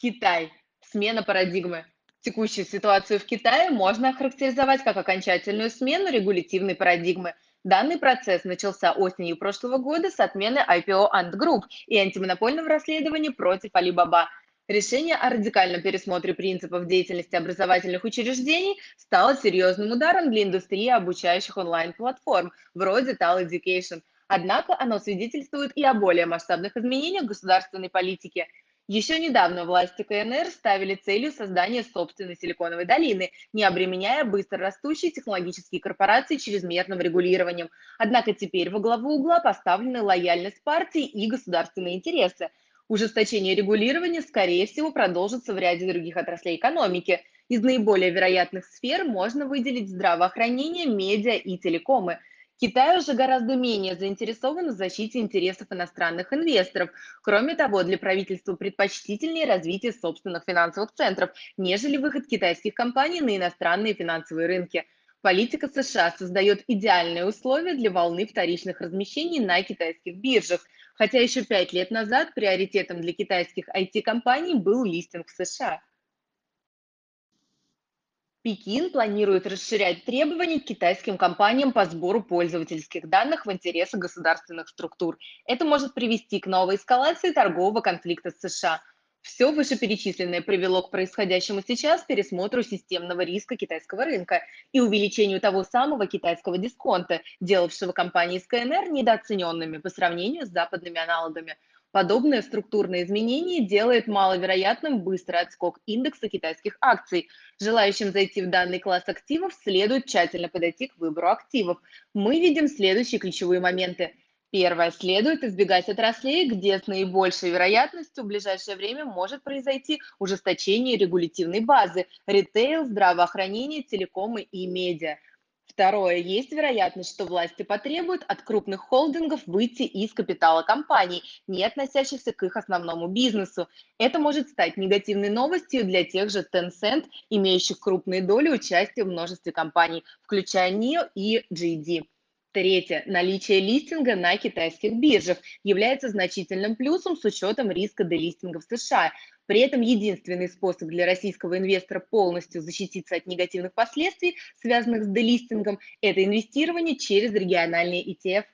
Китай. Смена парадигмы. Текущую ситуацию в Китае можно охарактеризовать как окончательную смену регулятивной парадигмы. Данный процесс начался осенью прошлого года с отмены IPO Ant Group и антимонопольного расследования против Alibaba. Решение о радикальном пересмотре принципов деятельности образовательных учреждений стало серьезным ударом для индустрии обучающих онлайн-платформ, вроде Tal Education. Однако оно свидетельствует и о более масштабных изменениях государственной политики – еще недавно власти КНР ставили целью создания собственной силиконовой долины, не обременяя быстро растущие технологические корпорации чрезмерным регулированием. Однако теперь во главу угла поставлены лояльность партии и государственные интересы. Ужесточение регулирования, скорее всего, продолжится в ряде других отраслей экономики. Из наиболее вероятных сфер можно выделить здравоохранение, медиа и телекомы – Китай уже гораздо менее заинтересован в защите интересов иностранных инвесторов. Кроме того, для правительства предпочтительнее развитие собственных финансовых центров, нежели выход китайских компаний на иностранные финансовые рынки. Политика США создает идеальные условия для волны вторичных размещений на китайских биржах, хотя еще пять лет назад приоритетом для китайских IT-компаний был листинг в США. Пекин планирует расширять требования к китайским компаниям по сбору пользовательских данных в интересах государственных структур. Это может привести к новой эскалации торгового конфликта с США. Все вышеперечисленное привело к происходящему сейчас пересмотру системного риска китайского рынка и увеличению того самого китайского дисконта, делавшего компании с КНР недооцененными по сравнению с западными аналогами. Подобное структурное изменение делает маловероятным быстрый отскок индекса китайских акций. Желающим зайти в данный класс активов следует тщательно подойти к выбору активов. Мы видим следующие ключевые моменты. Первое. Следует избегать отраслей, где с наибольшей вероятностью в ближайшее время может произойти ужесточение регулятивной базы – ритейл, здравоохранение, телекомы и медиа. Второе. Есть вероятность, что власти потребуют от крупных холдингов выйти из капитала компаний, не относящихся к их основному бизнесу. Это может стать негативной новостью для тех же Tencent, имеющих крупные доли участия в множестве компаний, включая NIO и GD. Третье. Наличие листинга на китайских биржах является значительным плюсом с учетом риска делистинга в США. При этом единственный способ для российского инвестора полностью защититься от негативных последствий, связанных с делистингом, это инвестирование через региональные ETF